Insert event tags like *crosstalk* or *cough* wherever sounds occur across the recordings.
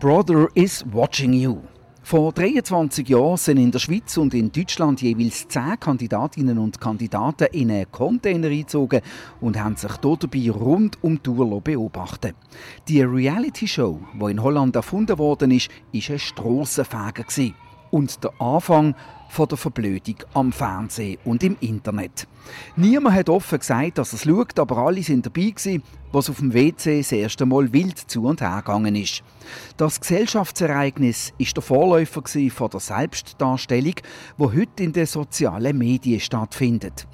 Brother is watching you. Vor 23 Jahren sind in der Schweiz und in Deutschland jeweils 10 Kandidatinnen und Kandidaten in einen Container eingezogen und haben sich dabei rund um die Uhr beobachten Die Reality-Show, die in Holland erfunden worden ist, war ein Strassenfeger. Und der Anfang von der Verblödung am Fernsehen und im Internet. Niemand hat offen gesagt, dass er es schaut, aber alle sind dabei gewesen, was auf dem WC das erste Mal wild zu und her gegangen ist. Das Gesellschaftsereignis ist der Vorläufer von der Selbstdarstellung, wo heute in den sozialen Medien stattfindet.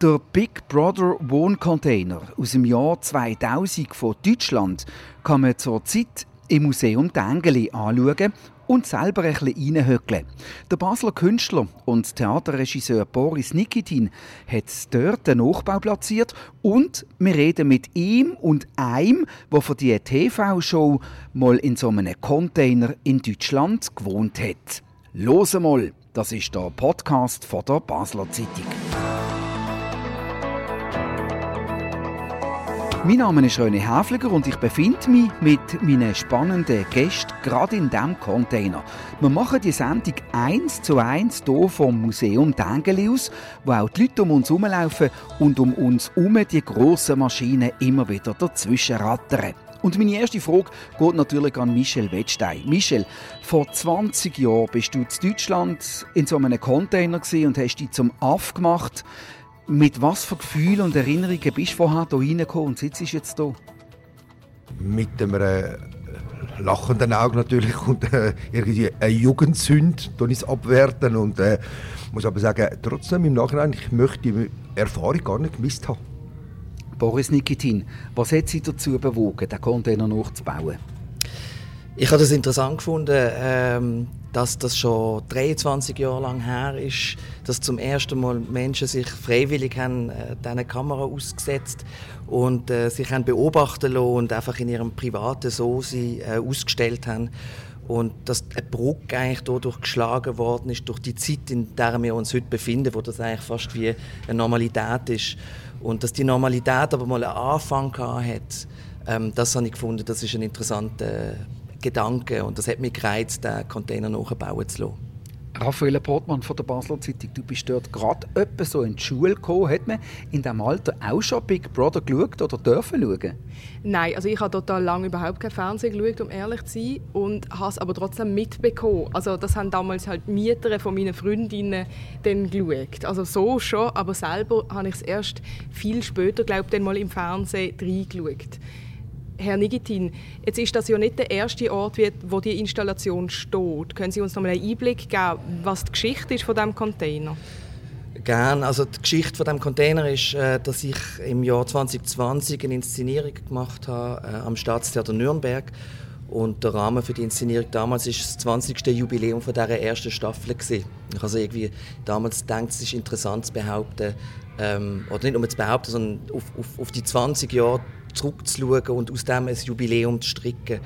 Der Big Brother Wohncontainer aus dem Jahr 2000 von Deutschland kann man zurzeit im Museum Dengeli anschauen und selber ein bisschen reinhöckeln. Der Basler Künstler und Theaterregisseur Boris Nikitin hat dort den Nachbau platziert und wir reden mit ihm und einem, der für die TV-Show mal in so einem Container in Deutschland gewohnt hat. Los mal, das ist der Podcast von der Basler Zeitung. Mein Name ist René Häfliger und ich befinde mich mit meinen spannenden Gästen gerade in diesem Container. Wir machen die Sendung eins zu eins hier vom Museum Dengeli aus, wo auch die Leute um uns herumlaufen und um uns herum die grossen Maschinen immer wieder dazwischen rattern. Und meine erste Frage geht natürlich an Michel Wettstein. Michel, vor 20 Jahren bist du in Deutschland in so einem Container und hast dich zum Aff gemacht. Mit was für Gefühlen und Erinnerungen bist du vorher hier reingekommen und sitzt jetzt hier? Mit einem äh, lachenden Auge natürlich *laughs* und äh, irgendwie eine Jugendsünde ich abwerten und äh, muss aber sagen, trotzdem im Nachhinein, ich möchte die Erfahrung gar nicht gemisst haben. Boris Nikitin, was hat Sie dazu bewogen, den Container nachzubauen? Ich habe es interessant gefunden, ähm, dass das schon 23 Jahre lang her ist, dass zum ersten Mal Menschen sich freiwillig haben, äh, diese Kamera ausgesetzt und äh, sich haben beobachten lassen und einfach in ihrem privaten Soße äh, ausgestellt haben. Und dass eine Brücke eigentlich dadurch geschlagen worden ist, durch die Zeit, in der wir uns heute befinden, wo das eigentlich fast wie eine Normalität ist. Und dass die Normalität aber mal einen Anfang hat, ähm, das habe ich gefunden, das ist ein interessanter Gedanken und das hat mich gereizt, den Container nachbauen zu lassen. Raphael Portmann von der Basler Zeitung, du bist dort gerade etwa so in die Schule gekommen. Hat man in diesem Alter auch schon Big Brother geschaut oder dürfen schauen? Nein, also ich habe total lange überhaupt kein Fernsehen geschaut, um ehrlich zu sein, und habe es aber trotzdem mitbekommen. Also das haben damals halt Mieter von meinen Freundinnen dann geschaut. Also so schon, aber selber habe ich es erst viel später, glaube ich, mal im Fernsehen reingeschaut. Herr Nigitin, jetzt ist das ja nicht der erste Ort, wo die Installation steht. Können Sie uns noch mal einen Einblick geben, was die Geschichte ist von diesem Container? Gerne. Also die Geschichte von dem Container ist, äh, dass ich im Jahr 2020 eine Inszenierung gemacht habe äh, am Staatstheater Nürnberg und der Rahmen für die Inszenierung damals ist das 20. Jubiläum von dieser ersten Staffel gewesen. Ich also irgendwie damals gedacht, es ist interessant zu behaupten, ähm, oder nicht nur zu behaupten, sondern auf, auf, auf die 20 Jahre zurückzuschauen und aus dem ein Jubiläum zu stricken.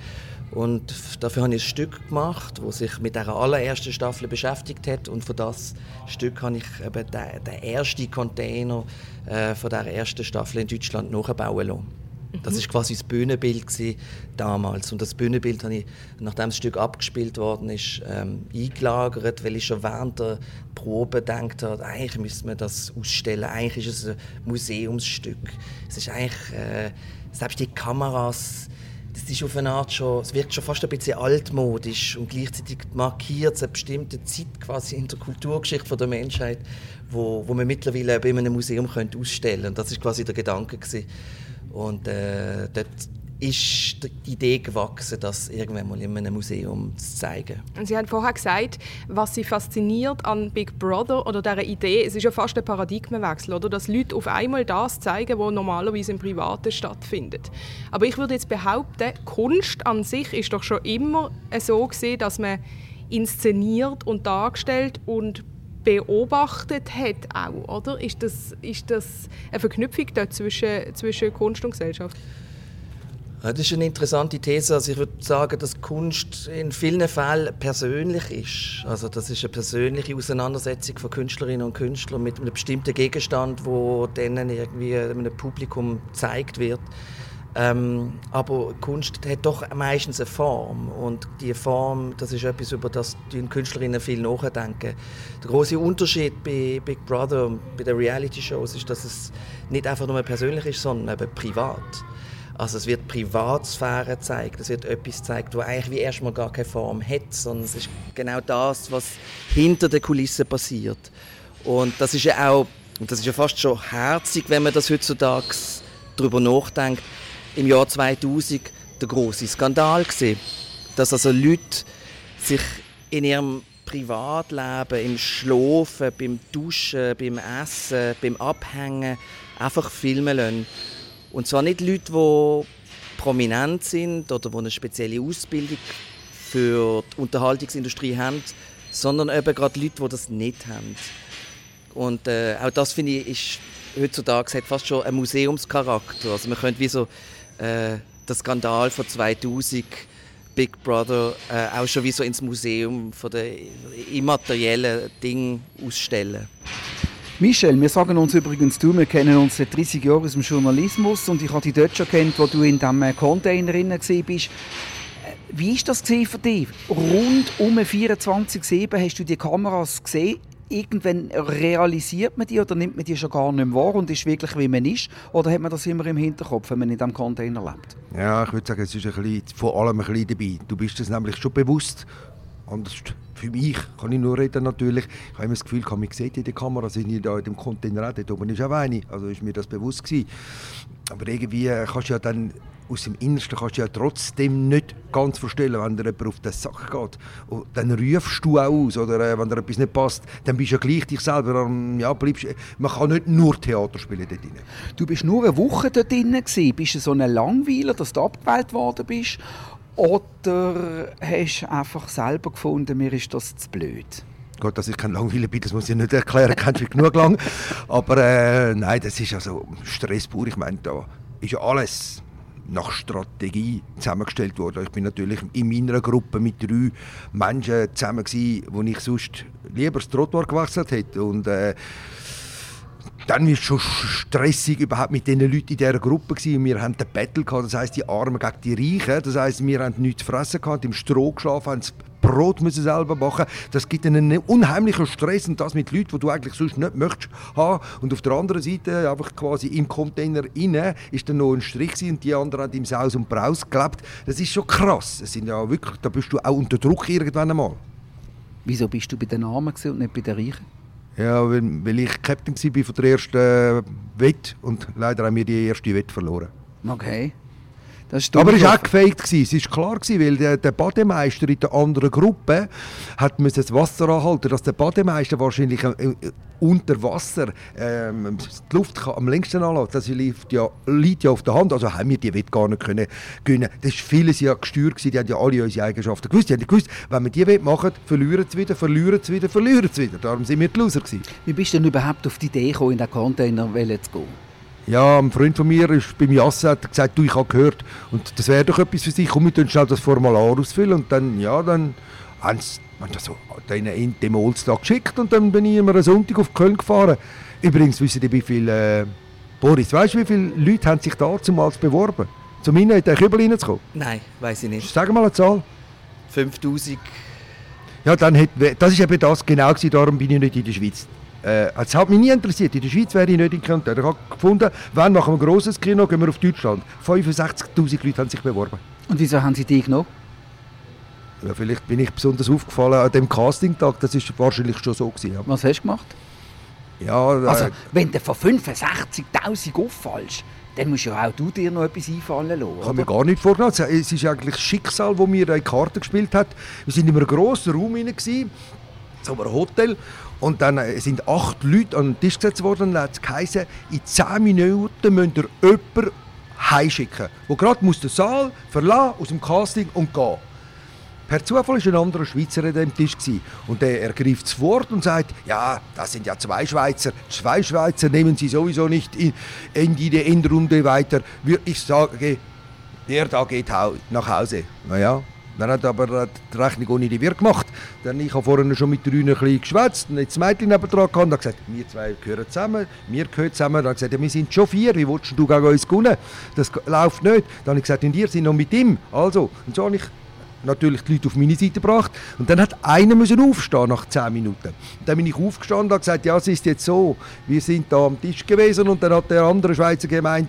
Und dafür habe ich ein Stück gemacht, das sich mit der allerersten Staffel beschäftigt hat. Und für das Stück habe ich eben den, den ersten Container äh, von der ersten Staffel in Deutschland nachbauen lassen. Das war quasi das Bühnenbild damals. Und das Bühnenbild habe ich, nachdem das Stück abgespielt worden ist, ähm, eingelagert, weil ich schon während der Probe gedacht habe, eigentlich müsste man das ausstellen. Eigentlich ist es ein Museumsstück. Es ist eigentlich, äh, selbst die Kameras, das ist auf eine Art schon, es wirkt schon fast ein bisschen altmodisch und gleichzeitig markiert es eine bestimmte Zeit quasi in der Kulturgeschichte der Menschheit, wo, wo man mittlerweile bei einem Museum könnte ausstellen könnte. Und das ist quasi der Gedanke gewesen. Und äh, dort ist die Idee gewachsen, das irgendwann mal in einem Museum zu zeigen. Und Sie haben vorher gesagt, was Sie fasziniert an Big Brother oder dieser Idee, es ist ja fast ein Paradigmenwechsel, oder? dass Leute auf einmal das zeigen, was normalerweise im Privaten stattfindet. Aber ich würde jetzt behaupten, Kunst an sich ist doch schon immer so gesehen, dass man inszeniert und dargestellt und beobachtet hat auch, oder? Ist das, ist das eine Verknüpfung zwischen, zwischen Kunst und Gesellschaft? Das ist eine interessante These. Also ich würde sagen, dass Kunst in vielen Fällen persönlich ist. Also das ist eine persönliche Auseinandersetzung von Künstlerinnen und Künstlern mit einem bestimmten Gegenstand, wo denen irgendwie einem Publikum gezeigt wird. Ähm, aber Kunst hat doch meistens eine Form und die Form, das ist etwas, über das die Künstlerinnen viel nachdenken. Der große Unterschied bei Big Brother und bei den Reality-Shows ist, dass es nicht einfach nur persönlich ist, sondern eben privat. Also es wird Privatsphäre gezeigt, es wird etwas gezeigt, das eigentlich wie erstmal gar keine Form hat, sondern es ist genau das, was hinter den Kulissen passiert. Und das ist ja auch, und das ist ja fast schon herzig, wenn man das heutzutage darüber nachdenkt, im Jahr 2000 der große Skandal gesehen, dass also Leute sich in ihrem Privatleben, im Schlafen, beim Duschen, beim Essen, beim Abhängen einfach filmen lassen. Und zwar nicht Leute, die prominent sind oder die eine spezielle Ausbildung für die Unterhaltungsindustrie haben, sondern eben gerade Leute, die das nicht haben. Und äh, auch das finde ich ist heutzutage hat fast schon einen Museumscharakter. Also man könnte wie so äh, der Skandal von 2000 Big Brother äh, auch schon wie so ins Museum von der immateriellen Dinge ausstellen. Michel, wir sagen uns übrigens, du, wir kennen uns seit 30 Jahren aus dem Journalismus und ich habe dich dort schon kennt, wo du in diesem Container bist. Äh, wie war das für dich? Rund um 24-7 hast du die Kameras gesehen irgendwann realisiert man die oder nimmt man die schon gar nicht mehr wahr und ist wirklich, wie man ist? Oder hat man das immer im Hinterkopf, wenn man in diesem Container lebt? Ja, ich würde sagen, es ist ein bisschen, vor allem ein bisschen dabei. Du bist es nämlich schon bewusst. Anders für mich kann ich nur reden natürlich. Ich habe immer das Gefühl, man sieht in der Kamera, sind ich da in dem Container auch, dort oben ist auch eine. Also ist mir das bewusst gewesen. Aber irgendwie kannst du ja dann aus dem Innersten kannst du ja trotzdem nicht ganz verstehen, wenn dir jemand auf den Sack geht. Und dann rufst du auch aus, oder äh, wenn dir etwas nicht passt, dann bist du ja gleich dich selber, ja, bleibst, man kann nicht nur Theater spielen dort drin. Du bist nur eine Woche dort drin. Bist du so ein Langweiler, dass du abgewählt worden bist? Oder hast du einfach selber gefunden, mir ist das zu blöd? Gut, dass ich kein Langweiler bin, das muss ich nicht erklären, *laughs* kennst du genug lang. Aber äh, nein, das ist also Stress pur. Ich meine, da ist ja alles nach Strategie zusammengestellt worden. Ich bin natürlich in meiner Gruppe mit drei Menschen zusammen gewesen, wo ich sonst lieber das Trottoir gewechselt hätte. Und, äh, dann war es schon stressig überhaupt mit den Leuten in dieser Gruppe gewesen. Wir hatten den Battle gehabt, das heisst die Armen gegen die Reichen. Das heisst, wir haben nichts fressen gehabt, im Stroh geschlafen, haben Brot müssen selber machen. Das gibt einen unheimlichen Stress und das mit Leuten, die du eigentlich sonst nicht möchtest haben. Und auf der anderen Seite, einfach quasi im Container inne, ist dann noch ein Strich und die anderen haben im Saus und Braus gelebt. Das ist schon krass. Es sind ja wirklich, da bist du auch unter Druck irgendwann einmal. Wieso bist du bei den Armen und nicht bei den Reichen? Ja, weil, weil ich Captain war von der ersten Wette und leider haben wir die erste Wette verloren. Okay. Aber es war auch gefaked. Es war klar, weil der, der, Bademeister in der anderen Gruppe hat das Wasser anhalten dass der Bademeister wahrscheinlich äh, äh, unter Wasser ähm, die Luft kann am längsten anlässt. Das liegt ja, liegt ja auf der Hand. Also haben wir die gar nicht können gewinnen. Das war vieles ja gesteuert, gewesen. die haben ja alle unsere Eigenschaften gewusst. Die haben gewusst, wenn wir die machen, verlieren sie wieder, verlieren sie wieder, verlieren sie wieder. Darum sind wir die Loser gewesen. Wie bist du denn überhaupt auf die Idee gekommen, in den Container zu gehen? Ja, ein Freund von mir ist beim Jassen hat gesagt, du, ich habe gehört, und das wäre doch etwas für sich, komm, wir schnell das Formular ausfüllen. Und dann, ja, dann haben sie das so in dem Olstag geschickt und dann bin ich immer einen Sonntag auf Köln gefahren. Übrigens, wissen Sie, wie viele, äh, Boris, weißt du, wie viele Leute haben sich damals beworben, zu mir in den Kübel reinzukommen? Nein, weiß ich nicht. Sag mal eine Zahl. 5000. Ja, dann hat, das ist eben das genau gewesen, darum bin ich nicht in der Schweiz. Äh, es hat mich nie interessiert. In der Schweiz wäre ich nicht in Kanton. Ich habe gefunden, wenn machen wir ein grosses Kino, gehen wir auf Deutschland. 65'000 Leute haben sich beworben. Und wieso haben Sie die genommen? Ja, vielleicht bin ich besonders aufgefallen an dem Castingtag. Das war wahrscheinlich schon so gewesen. Ja. Was hast du gemacht? Ja, äh, also, wenn du von 65'000 auffallst, dann musst ja auch du dir noch etwas einfallen lassen. Ich habe mir gar nicht vorgenommen. Es ist eigentlich das Schicksal, das mir in Karten gespielt hat. Wir waren in einem grossen Raum, in so einem Hotel. Und dann äh, sind acht Leute an den Tisch gesetzt worden und es geheißen, in zehn Minuten müsst ihr jemanden heimschicken, der gerade den Saal verlassen aus dem Casting und gehen. Per Zufall war ein anderer Schweizer an dem Tisch. Und der ergreift das Wort und sagt, ja, das sind ja zwei Schweizer. Zwei Schweizer nehmen Sie sowieso nicht in, in die Endrunde weiter. Ich sage, der da geht nach Hause. Naja, Dann hat aber die Rechnung ohne die Wirt gemacht. Dann ich habe vorhin schon mit der Rüne geschwätzt und jetzt das Mädchen neben dran gehabt und gesagt, wir zwei gehören zusammen, wir gehören zusammen. Dann hat gesagt, ja, wir sind schon vier, wie willst du gegen uns gewinnen? Das läuft nicht. Dann habe ich gesagt, und ihr seid noch mit ihm. Also, und so habe ich natürlich die Leute auf meine Seite gebracht. Und dann hat einer müssen aufstehen nach zehn Minuten. Und dann bin ich aufgestanden und habe gesagt, ja, es ist jetzt so, wir sind da am Tisch gewesen und dann hat der andere Schweizer gemeint,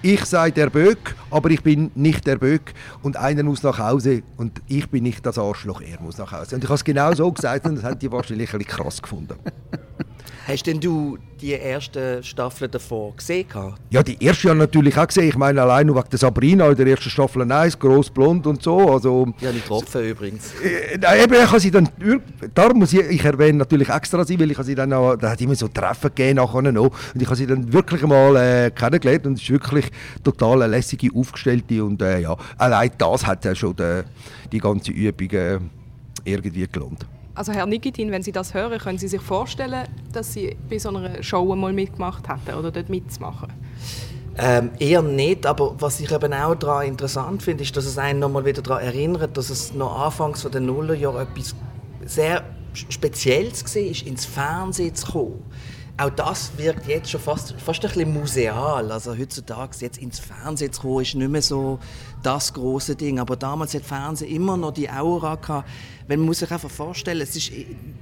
ich sei der Böck, aber ich bin nicht der Böck und einer muss nach Hause und ich bin nicht das Arschloch, er muss nach Hause. Und ich habe es genau so gesagt und das haben die wahrscheinlich ein bisschen krass gefunden. *laughs* Hast denn du die erste Staffel davor gesehen? Ja, die erste habe ich natürlich auch gesehen. Ich meine, allein nur wegen der Sabrina in der ersten Staffel nice, gross, blond und so. Also, ja, nicht getroffen übrigens. Äh, eben, ich habe sie dann, darum muss ich, ich erwähne natürlich extra sie, weil ich sie dann auch, da hat immer so Treffen gegeben nachher noch. Und ich habe sie dann wirklich mal äh, kennengelernt und es ist wirklich total eine lässige, aufgestellte und äh, ja, allein das hat ja schon die, die ganze Übung äh, irgendwie gelohnt. Also Herr Nikitin, wenn Sie das hören, können Sie sich vorstellen, dass Sie bei so einer Show mal mitgemacht hätten oder dort mitzumachen? Ähm, eher nicht, aber was ich eben auch daran interessant finde, ist, dass es einen nochmal wieder daran erinnert, dass es noch anfangs von den Nullerjahren etwas sehr Spezielles war, ins Fernsehen zu kommen auch das wirkt jetzt schon fast, fast ein bisschen museal. Also heutzutage jetzt ins Fernsehen zu kommen, ist nicht mehr so das große Ding. Aber damals hat Fernsehen immer noch die Aura gehabt. Man muss sich einfach vorstellen, es, ist,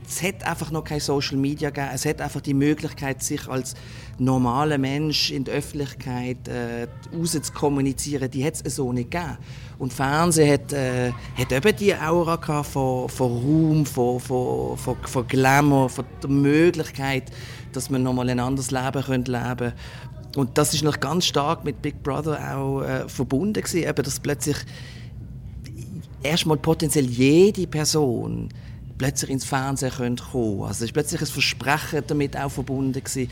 es hat einfach noch kein Social Media gegeben. Es hat einfach die Möglichkeit, sich als normaler Mensch in der Öffentlichkeit äh, raus zu kommunizieren. Die hat es so nicht gegeben. Und Fernsehen hat, äh, hat eben die Aura gehabt von, von Ruhm, von, von, von, von Glamour, von der Möglichkeit, dass man nochmal ein anderes Leben leben Und das ist noch ganz stark mit Big Brother auch äh, verbunden gewesen, eben, dass plötzlich erstmal potenziell jede Person plötzlich ins Fernsehen kommen können. Also es ist plötzlich ein Versprechen damit auch verbunden gewesen.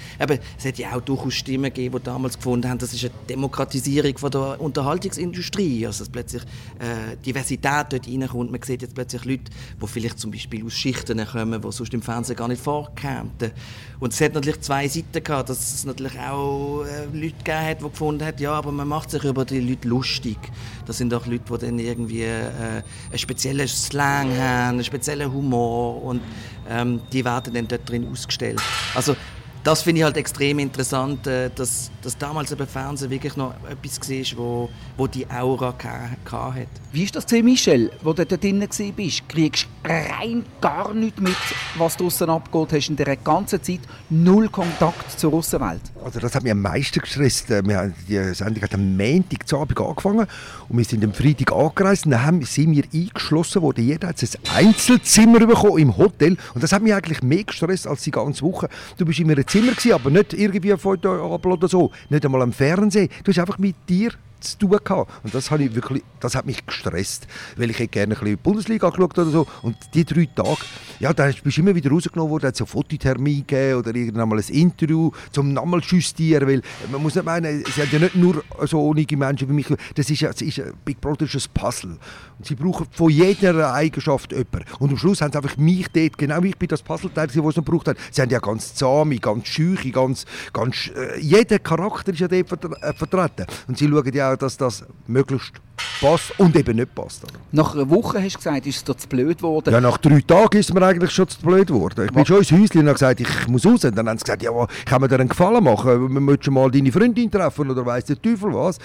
Es hat ja auch durchaus Stimmen gegeben, die damals gefunden haben, das ist eine Demokratisierung von der Unterhaltungsindustrie, also dass plötzlich äh, Diversität dort reinkommt. Man sieht jetzt plötzlich Leute, die vielleicht zum Beispiel aus Schichten kommen, die sonst im Fernsehen gar nicht vorkämen. Und es hat natürlich zwei Seiten gehabt, dass es natürlich auch äh, Leute gegeben hat, die gefunden haben, ja, aber man macht sich über die Leute lustig. Das sind auch Leute, die dann irgendwie äh, einen speziellen Slang haben, einen speziellen Humor und ähm, die werden dann dort drin ausgestellt. Also das finde ich halt extrem interessant, äh, dass, dass damals im Fernsehen wirklich noch etwas war, wo, wo die Aura hatte. Wie ist das zu Michel, wo du dort drin warst? Kriegst du rein gar nichts mit, was draußen abgeht? Hast in der ganzen Zeit null Kontakt zur Außenwelt? Also das hat mich am meisten gestresst. Äh, wir haben die Sendung hat am Montag zu Abend angefangen und wir sind am Freitag angereist und dann sind wir eingeschlossen worden. Jeder hat ein Einzelzimmer bekommen im Hotel und das hat mich eigentlich mehr gestresst als die ganze Woche. Du bist immer Zimmer aber nicht irgendwie ein Fotoabel oder so. Nicht einmal am Fernsehen. Du hast einfach mit dir zu tun gehabt. Und das, ich wirklich, das hat mich gestresst, weil ich hätte gerne ein bisschen Bundesliga geschaut oder so. Und die drei Tage, ja, da bist du immer wieder rausgenommen worden, hat einen Fototermin gegeben oder irgendwann mal ein Interview zum nochmal justieren, weil man muss nicht meinen, es sind ja nicht nur so unige Menschen wie mich, das ist, das ist Big Brother ist ein Puzzle. Und sie brauchen von jeder Eigenschaft jemanden. Und am Schluss haben sie einfach mich dort, genau wie ich bin das Puzzleteil, das sie noch gebraucht haben, sie haben ja ganz zahme, ganz schüche, ganz, ganz, äh, jeder Charakter ist ja dort äh, vertreten. Und sie schauen ja auch, dass das möglichst passt und eben nicht passt. Oder? Nach einer Woche hast du gesagt, ist es dir zu blöd geworden? Ja, nach drei Tagen ist es mir eigentlich schon zu blöd geworden. Ich bin schon ins Häuschen und habe gesagt, ich muss raus. Und dann haben sie gesagt, ja, kann man dir einen Gefallen machen? Wir möchten mal deine Freundin treffen oder weiss der Teufel was.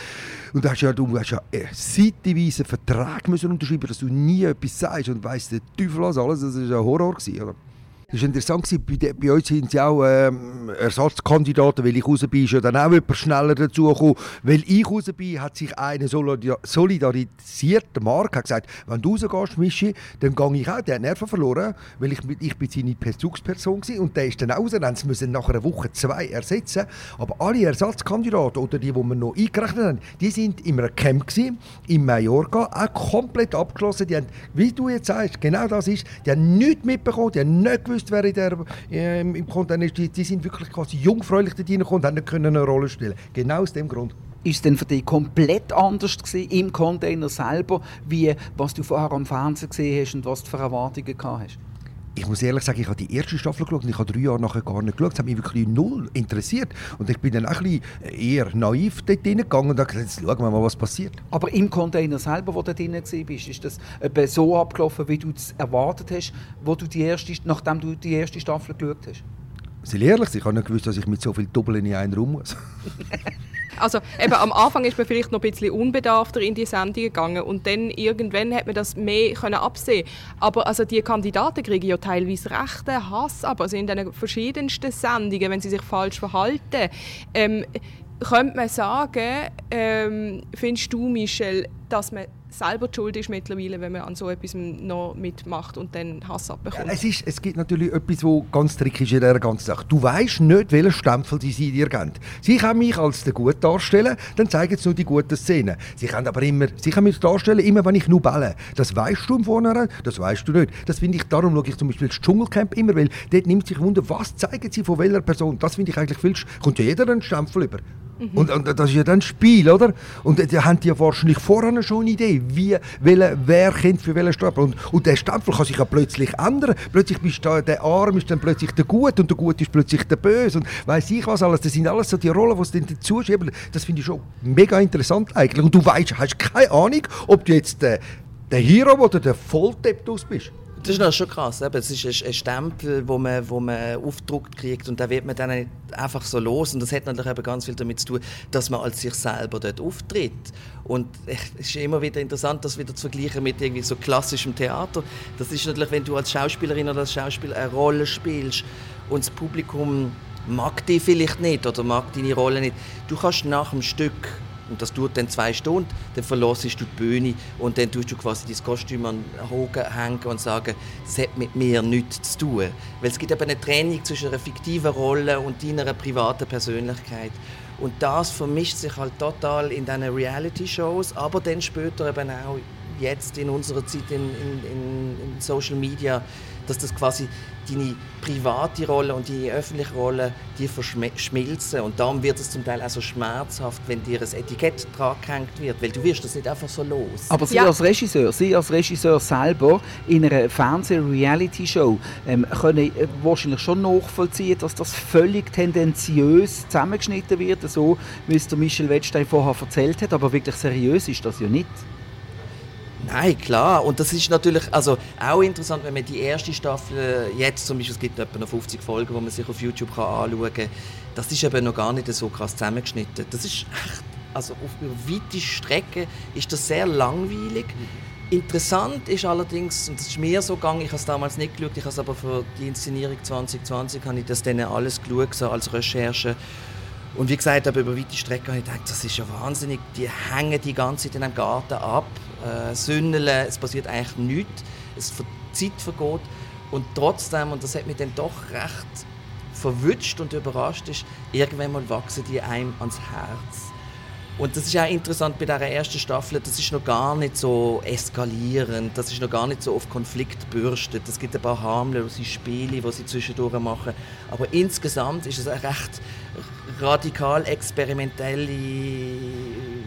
Und da hast ja, du hast ja äh, seitenweise Vertrag müssen unterschreiben, dass du nie etwas sagst und weiss der Teufel was alles. Das war ein Horror. Gewesen, oder? Das war interessant, bei, bei uns sind es auch ähm, Ersatzkandidaten, weil ich raus bin, ist ja dann auch jemand schneller dazugekommen. Weil ich raus bin, hat sich einer solidarisiert, Mark hat gesagt, wenn du rausgehst, Mischi, dann gehe ich auch, der hat Nerven verloren, weil ich, ich bin seine Bezugsperson war und der ist dann raus, dann müssen nach einer Woche zwei ersetzen. Aber alle Ersatzkandidaten oder die, die wir noch eingerechnet haben, die sind in einem Camp gewesen, in Mallorca, auch komplett abgeschlossen. Die haben, wie du jetzt sagst, genau das ist, die haben nichts mitbekommen, die haben nicht gewusst, gewusst, wer in der, äh, im Container ist. Die, die sind wirklich quasi jungfräulich da reingekommen und haben nicht eine Rolle spielen Genau aus dem Grund. Ist es denn für dich komplett anders gewesen, im Container selber, wie was du vorher am Fernsehen gesehen hast und was du für Erwartungen gehabt hast? Ich muss ehrlich sagen, ich habe die erste Staffel geschaut und ich habe drei Jahre nachher gar nicht geschaut. Es hat mich wirklich null interessiert. Und ich bin dann auch ein bisschen eher naiv dort hineingegangen und habe gesagt, jetzt schauen wir mal, was passiert. Aber im Container selber, wo du drin warst, ist das so abgelaufen, wie du es erwartet hast, wo du die erste, nachdem du die erste Staffel geschaut hast? Sind ehrlich, ich habe nicht gewusst, dass ich mit so viel Doppeln in einen Raum muss. *laughs* Also eben, am Anfang ist man vielleicht noch ein bisschen unbedarfter in die Sendung gegangen und dann irgendwann hat man das mehr können absehen. Aber also die Kandidaten kriegen ja teilweise rechten Hass, aber also in den verschiedensten Sendungen, wenn sie sich falsch verhalten. Ähm, könnte man sagen, ähm, findest du, Michel, dass man selber die Schuld ist mittlerweile, wenn man an so etwas noch mitmacht und dann Hass abbekommt. Ja, es, ist, es gibt natürlich etwas, was ganz tricky ist in dieser ganzen Sache. Du weißt nicht, welchen Stempel sie dir geben. Sie können mich als der Gut darstellen, dann zeigen sie nur die guten Szenen. Sie können aber immer, sie können mich darstellen, immer wenn ich nur bälle. Das weißt du im Vornherein, das weißt du nicht. Das finde ich, darum schaue ich zum Beispiel das Dschungelcamp immer, weil dort nimmt sich Wunder, was zeigen sie von welcher Person. Das finde ich eigentlich viel, kommt ja jeder einen Stempel über. Und, und, das ist ja dann ein Spiel, oder? Und da haben die ja wahrscheinlich vorher schon eine Idee, wie, welche, wer kennt für welchen Stempel. Und, und der Stempel kann sich ja plötzlich ändern. Plötzlich bist du der Arm ist dann plötzlich der Gut und der Gut ist plötzlich der Böse und weiß ich was alles. Das sind alles so die Rollen, die sie dann dazu schieben. Das finde ich schon mega interessant eigentlich. Und du weißt, hast keine Ahnung, ob du jetzt der, der Hero oder der Vollteptus bist. Das ist schon krass. Es ist ein Stempel, wo man, wo man aufgedruckt kriegt und da wird man dann nicht einfach so los. Und das hat natürlich eben ganz viel damit zu tun, dass man als sich selber dort auftritt. Und es ist immer wieder interessant, das wieder zu vergleichen mit irgendwie so klassischem Theater. Das ist natürlich, wenn du als Schauspielerin oder als Schauspieler eine Rolle spielst und das Publikum mag dich vielleicht nicht oder mag deine Rolle nicht. Du kannst nach dem Stück und das dauert dann zwei Stunden, dann verlässt du die Bühne und dann tust du quasi dein Kostüm an den Haken hängen und sagen, das hat mit mir nichts zu tun. Weil es gibt eben eine Trennung zwischen einer fiktiven Rolle und deiner privaten Persönlichkeit. Und das vermischt sich halt total in diesen Reality-Shows, aber dann später eben auch jetzt in unserer Zeit in, in, in Social Media, dass das quasi deine private Rolle und deine öffentliche Rolle die verschmilzen. Und darum wird es zum Teil auch so schmerzhaft, wenn dir ein Etikett dran gehängt wird, weil du wirst das nicht einfach so los. Aber Sie ja. als Regisseur, Sie als Regisseur selber in einer Fernseh-Reality-Show ähm, können äh, wahrscheinlich schon nachvollziehen, dass das völlig tendenziös zusammengeschnitten wird, so wie es der Michel Wettstein vorher erzählt hat, aber wirklich seriös ist das ja nicht. Nein, klar. Und das ist natürlich also auch interessant, wenn man die erste Staffel jetzt zum Beispiel, es gibt etwa noch 50 Folgen, die man sich auf YouTube kann anschauen kann, das ist eben noch gar nicht so krass zusammengeschnitten. Das ist echt, also auf weite Strecken ist das sehr langweilig. Interessant ist allerdings, und das ist mir so gegangen, ich habe es damals nicht geschaut, ich habe es aber für die Inszenierung 2020 habe ich das dann alles geschaut, so als Recherche. Und wie gesagt, aber über weite Strecken habe ich gedacht, das ist ja wahnsinnig, die hängen die ganze Zeit in einem Garten ab äh, sündeln, es passiert eigentlich nichts, es Zeit vergeht und trotzdem, und das hat mich dann doch recht verwünscht und überrascht, ist, irgendwann mal wachsen die einem ans Herz. Und das ist auch interessant bei dieser ersten Staffel, das ist noch gar nicht so eskalierend, das ist noch gar nicht so auf Konflikt bürstet. Es gibt ein paar harmlose Spiele, die sie zwischendurch machen. Aber insgesamt ist es eine recht radikal experimentelle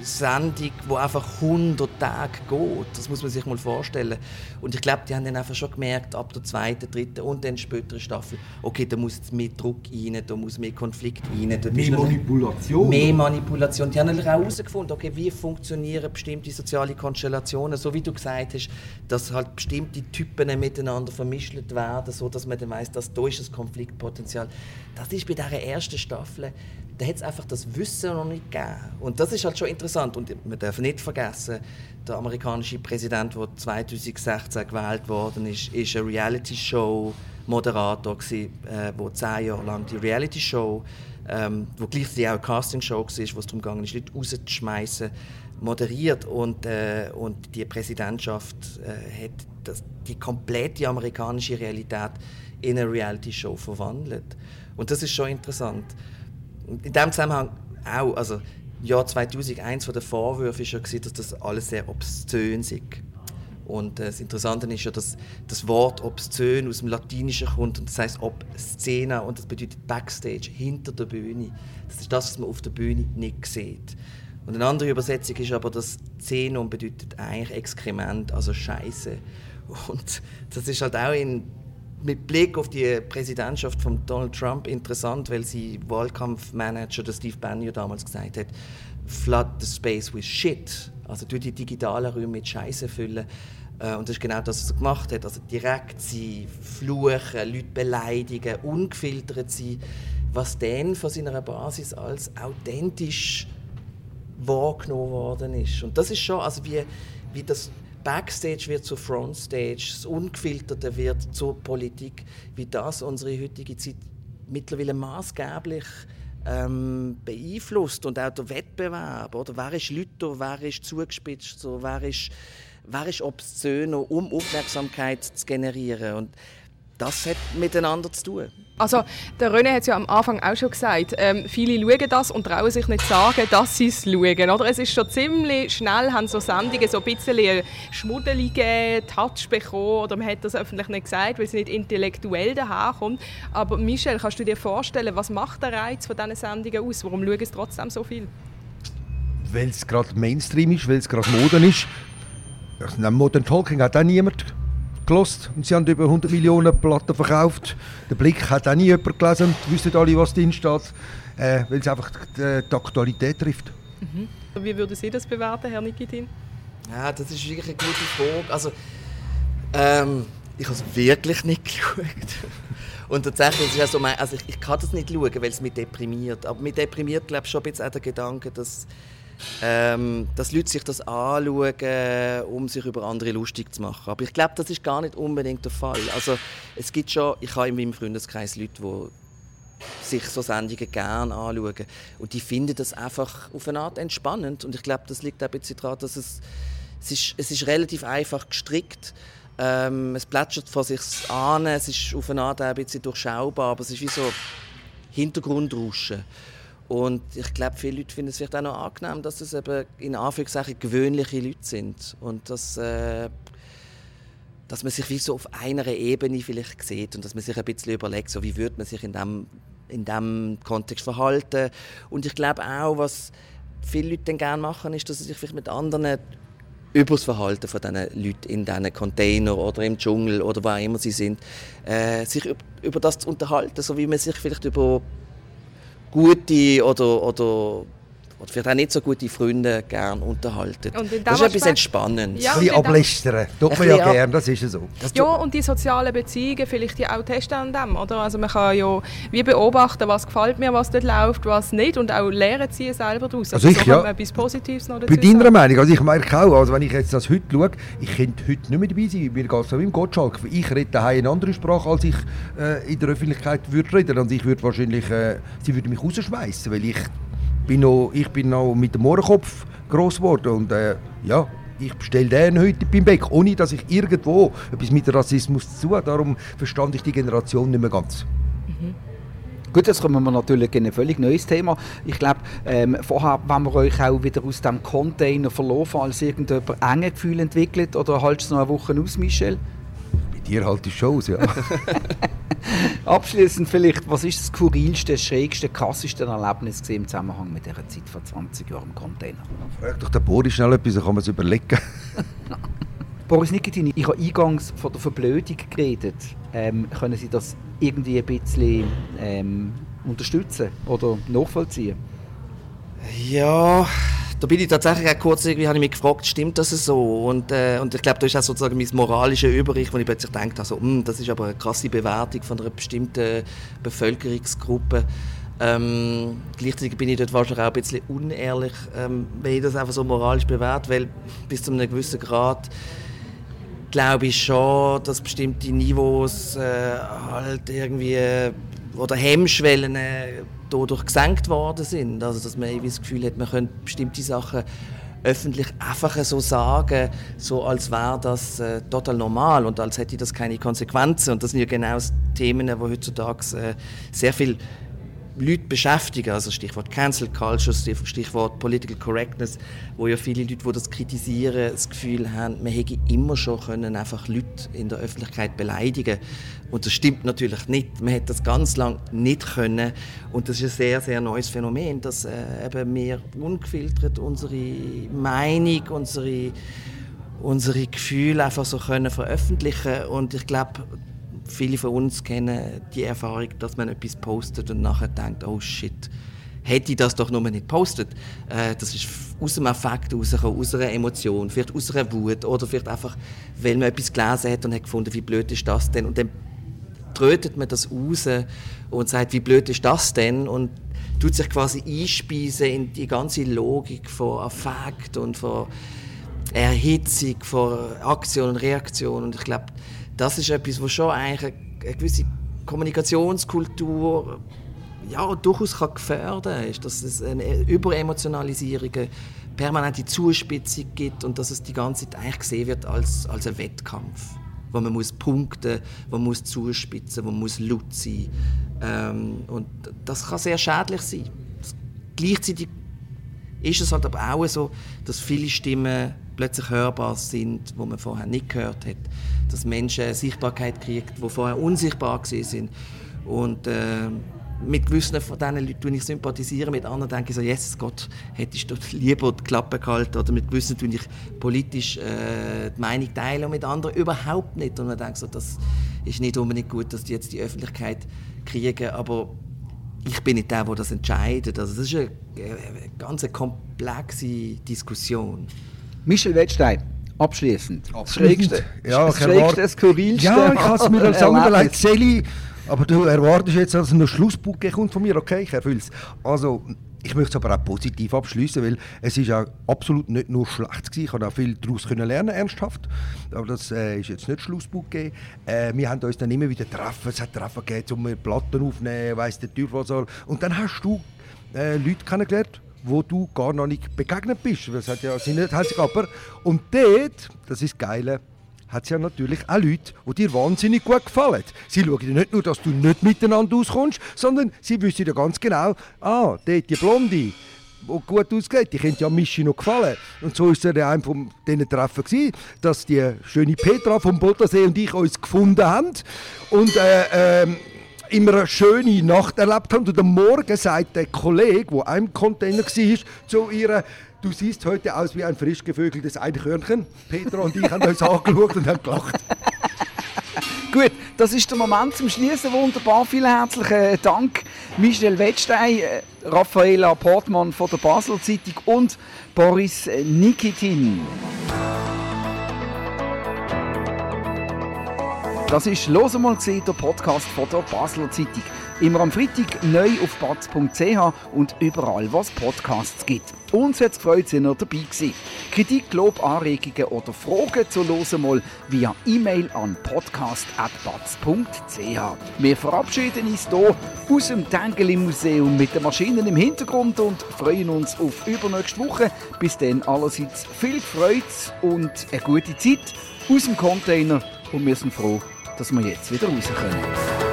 Sendung, die einfach 100 Tage geht. Das muss man sich mal vorstellen. Und ich glaube, die haben dann einfach schon gemerkt, ab der zweiten, dritten und dann späteren Staffel, okay, da muss mehr Druck rein, da muss mehr Konflikt rein. Mehr Manipulation? Mehr Manipulation. Die haben natürlich auch herausgefunden, okay, wie funktionieren bestimmte soziale Konstellationen, so wie du gesagt hast, dass halt bestimmte Typen miteinander vermischt werden, so dass man dann weiss, dass da ist das Konfliktpotenzial. Das ist bei dieser ersten Staffel da hat es einfach das Wissen noch nicht gegeben. Und das ist halt schon interessant. Und wir dürfen nicht vergessen, der amerikanische Präsident, der 2016 gewählt worden ist, ist ein Reality-Show-Moderator äh, wo zehn Jahre lang die Reality-Show, ähm, wo gleichzeitig auch eine Casting-Show war, wo es darum ging, Leute rauszuschmeißen, moderiert. Und, äh, und die Präsidentschaft äh, hat das, die komplette amerikanische Realität in eine Reality-Show verwandelt. Und das ist schon interessant in dem Zusammenhang auch, also Jahr 2001 von der Vorwürfe ist ja dass das alles sehr obszön ist. Und äh, das Interessante ist ja, dass das Wort obszön aus dem Latinischen kommt und das heißt Obszena und das bedeutet Backstage, hinter der Bühne. Das ist das, was man auf der Bühne nicht sieht. Und eine andere Übersetzung ist aber, dass Xenon bedeutet eigentlich Exkrement, also Scheiße. Und das ist halt auch in mit Blick auf die Präsidentschaft von Donald Trump interessant, weil sie Wahlkampfmanager, der Steve Bannon damals gesagt hat, flood the space with shit. Also durch die digitalen Räume mit Scheiße füllen. Äh, und das ist genau das, was er gemacht hat. Also direkt sein, fluchen, Leute beleidigen, ungefiltert sein, was dann von seiner Basis als authentisch wahrgenommen worden ist. Und das ist schon, also wie, wie das Backstage wird zur Frontstage, das Ungefilterte wird zur Politik, wie das unsere heutige Zeit mittlerweile maßgeblich ähm, beeinflusst und auch der Wettbewerb, oder? Wer ist Lüter, wer ist zugespitzt, so, wer ist, wer ist obszön, um Aufmerksamkeit zu generieren und das hat miteinander zu tun. Also, der René hat es ja am Anfang auch schon gesagt, ähm, viele schauen das und trauen sich nicht sagen, dass sie es schauen. Oder? Es ist schon ziemlich schnell, haben so Sendungen so ein bisschen schmuddelige Touch bekommen oder man hat das öffentlich nicht gesagt, weil es nicht intellektuell daherkommt. Aber Michel, kannst du dir vorstellen, was macht der Reiz von diesen Sendungen aus? Warum schauen es trotzdem so viel? Weil es gerade Mainstream ist, weil es gerade Mode ist. Modern Talking hat auch niemand gelost und sie haben über 100 Millionen Platten verkauft. Der Blick hat auch nie jemand gelesen und wissen alle, was drin steht, äh, weil es einfach die, die Aktualität trifft. Mhm. Wie würden Sie das bewerten, Herr Nikitin? Ja, das ist wirklich eine gute Frage. Also, ähm, ich habe es wirklich nicht *laughs* geschaut. Und tatsächlich ist es so, also ich, ich kann das nicht schauen, weil es mich deprimiert. Aber mich deprimiert, glaube ich, schon ein bisschen auch der Gedanke, dass ähm, dass Leute sich das anschauen, um sich über andere lustig zu machen. Aber ich glaube, das ist gar nicht unbedingt der Fall. Also es gibt schon, ich habe in meinem Freundeskreis Leute, die sich so Sendungen gerne anschauen. Und die finden das einfach auf eine Art entspannend. Und ich glaube, das liegt auch ein bisschen daran, dass es, es, ist, es ist relativ einfach gestrickt ähm, es plätschert vor sich an, es ist auf eine Art ein bisschen durchschaubar, aber es ist wie so Hintergrundrauschen. Und ich glaube, viele Leute finden es vielleicht auch noch angenehm, dass es eben in Anführungszeichen gewöhnliche Leute sind. Und dass, äh, dass man sich wie so auf einer Ebene vielleicht sieht und dass man sich ein bisschen überlegt, so wie würde man sich in dem, in dem Kontext verhalten. Und ich glaube auch, was viele Leute dann gerne machen, ist, dass sie sich vielleicht mit anderen über das Verhalten von diesen Leuten in diesen Container oder im Dschungel oder wo auch immer sie sind, äh, sich über das zu unterhalten, so wie man sich vielleicht über gute oder, oder oder vielleicht auch nicht so gute Freunde gerne unterhalten. Das ist etwas Entspannendes. Ja, ein bisschen ablästern, tut man ja gerne, das ist so. Das ja, und die sozialen Beziehungen vielleicht ja auch testen an dem, oder? Also man kann ja wie beobachten, was gefällt mir, was dort läuft, was nicht und auch lernen ziehen selber daraus. Also, also ich, ja, etwas Positives noch dazu Bei deiner Meinung, also ich merke auch, also wenn ich jetzt das heute schaue, ich könnte heute nicht mehr dabei sein, mir geht es so wie im Gottschalk. Ich rede daheim eine andere Sprache, als ich äh, in der Öffentlichkeit würde reden und ich würde wahrscheinlich, äh, sie würde mich rausschmeißen, weil ich bin noch, ich bin noch mit dem Mohrenkopf groß geworden und äh, ja, ich bestelle den heute beim Bäck, ohne dass ich irgendwo etwas mit Rassismus zu tue. Darum verstand ich die Generation nicht mehr ganz. Mhm. Gut, jetzt kommen wir natürlich in ein völlig neues Thema. Ich glaube, ähm, vorher, wenn wir euch auch wieder aus dem Container verlaufen, als irgendjemand enge Gefühle entwickelt, oder haltest du noch eine Woche aus, Michel? Halte ich schon aus, ja. *laughs* Abschließend vielleicht, was ist das skurrilste, schrägste, krasseste Erlebnis im Zusammenhang mit dieser Zeit vor 20 Jahren im Container? Frag doch den Boris schnell etwas, dann kann man es überlegen. *laughs* Boris Nikitin, ich habe eingangs von der Verblödung geredet. Ähm, können Sie das irgendwie ein bisschen ähm, unterstützen oder nachvollziehen? Ja, da bin ich tatsächlich auch kurz irgendwie, habe ich mich gefragt, stimmt das so? Und, äh, und ich glaube, da ist auch sozusagen mein moralischer Überricht, wo ich plötzlich denke, also, hm, das ist aber eine krasse Bewertung von einer bestimmten Bevölkerungsgruppe. Ähm, gleichzeitig bin ich dort wahrscheinlich auch ein bisschen unehrlich, ähm, wenn ich das einfach so moralisch bewerte, weil bis zu einem gewissen Grad glaube ich schon, dass bestimmte Niveaus äh, halt irgendwie oder Hemmschwellen äh, dadurch gesenkt worden sind. Also dass man irgendwie das Gefühl hat, man könnte bestimmte Sachen öffentlich einfach so sagen, so als wäre das äh, total normal und als hätte das keine Konsequenzen. Und das sind ja genau Themen, die heutzutage äh, sehr viel Leute beschäftigen, also Stichwort Cancel Culture, Stichwort Political Correctness, wo ja viele Leute, die das kritisieren, das Gefühl haben, man hätte immer schon können einfach Leute in der Öffentlichkeit beleidigen und das stimmt natürlich nicht. Man hätte das ganz lang nicht können und das ist ein sehr, sehr neues Phänomen, dass äh, eben wir ungefiltert unsere Meinung, unsere, unsere Gefühle einfach so können veröffentlichen und ich glaube, viele von uns kennen die Erfahrung, dass man etwas postet und nachher denkt, oh shit, hätte ich das doch nur nicht postet. Äh, das ist aus dem Affekt rausgekommen, aus einer Emotion, vielleicht aus einer Wut oder vielleicht einfach, weil man etwas gelesen hat und hat gefunden, wie blöd ist das denn? Und dann trötet man das raus und sagt, wie blöd ist das denn? Und tut sich quasi einspeisen in die ganze Logik von Affekt und von Erhitzung, von Aktion und Reaktion. Und ich glaube, das ist etwas, was schon eigentlich eine gewisse Kommunikationskultur ja, durchaus kann gefährden kann, dass es eine Überemotionalisierung, eine permanente Zuspitzung gibt und dass es die ganze Zeit eigentlich gesehen wird als, als ein Wettkampf, wo man muss punkten, wo man muss zuspitzen, wo man muss laut sein. Ähm, und das kann sehr schädlich sein. Gleichzeitig ist es halt aber auch so, dass viele Stimmen plötzlich hörbar sind, wo man vorher nicht gehört hat. Dass Menschen Sichtbarkeit kriegen, die vorher unsichtbar sind. Und äh, mit gewissen von diesen Leuten ich sympathisiere, mit anderen denke ich so, Jesus Gott, hättest du lieber die Klappe gehalten. Oder mit gewissen tue ich politisch äh, die Meinung teilen und mit anderen überhaupt nicht. Und man denkt so, das ist nicht unbedingt gut, dass die jetzt die Öffentlichkeit kriegen, aber ich bin nicht der, der das entscheidet. Also das ist eine, eine ganz komplexe Diskussion. Michel Wettstein, abschließend. Das Schrägste, ja, das Schrägste, Skurrilste. Ja, ich habe es mir als *laughs* Angelegenheit Seli, aber du erwartest jetzt, dass ein Schlussbuch kommt von mir, okay, ich erfülle es. Also, ich möchte es aber auch positiv abschließen, weil es ist ja absolut nicht nur schlecht gewesen. Ich konnte auch viel daraus lernen, ernsthaft. Aber das äh, ist jetzt nicht Schlussbuch. Äh, wir haben uns dann immer wieder treffen. Es hat Treffen gegeben, um Platten aufzunehmen, weiss der Teufel was soll. Und dann hast du äh, Leute kennengelernt, wo du gar noch nicht begegnet bist. Das hat ja sind nicht aber Und dort, das ist das Geile, hat es ja natürlich auch Leute, die dir wahnsinnig gut gefallen. Sie schauen dir nicht nur, dass du nicht miteinander auskommst, sondern sie wissen ja ganz genau, ah, dort die Blonde, die gut aussieht, die könnte ja Mischi noch gefallen. Und so war es ja einem von diesen Treffen, gewesen, dass die schöne Petra vom Bodensee und ich uns gefunden haben. Und äh, äh, immer eine schöne Nacht erlebt haben. Und am Morgen sagt der Kollege, der einem Container war, zu ihr, Du siehst heute aus wie ein frisch gevögeltes Eichhörnchen. Petra und ich haben uns angeschaut und haben gelacht. *laughs* Gut, das ist der Moment zum Schließen. Wunderbar. Vielen herzlichen Dank, Michel Wettstein, äh, Raffaela Portmann von der Basel Zeitung und Boris Nikitin. Das ist «Los mal gesehen», der Podcast von der Basler Zeitung. Immer am Freitag neu auf batz.ch und überall, was Podcasts gibt. Uns hat es gefreut, sind ihr dabei gewesen. Kritik, Lob, Anregungen oder Fragen zu «Los mal» via E-Mail an podcast.batz.ch. Wir verabschieden uns hier aus dem Tengeli-Museum mit den Maschinen im Hintergrund und freuen uns auf übernächste Woche. Bis dann allerseits viel Freude und eine gute Zeit aus dem Container und wir sind froh, dass wir jetzt wieder raus können.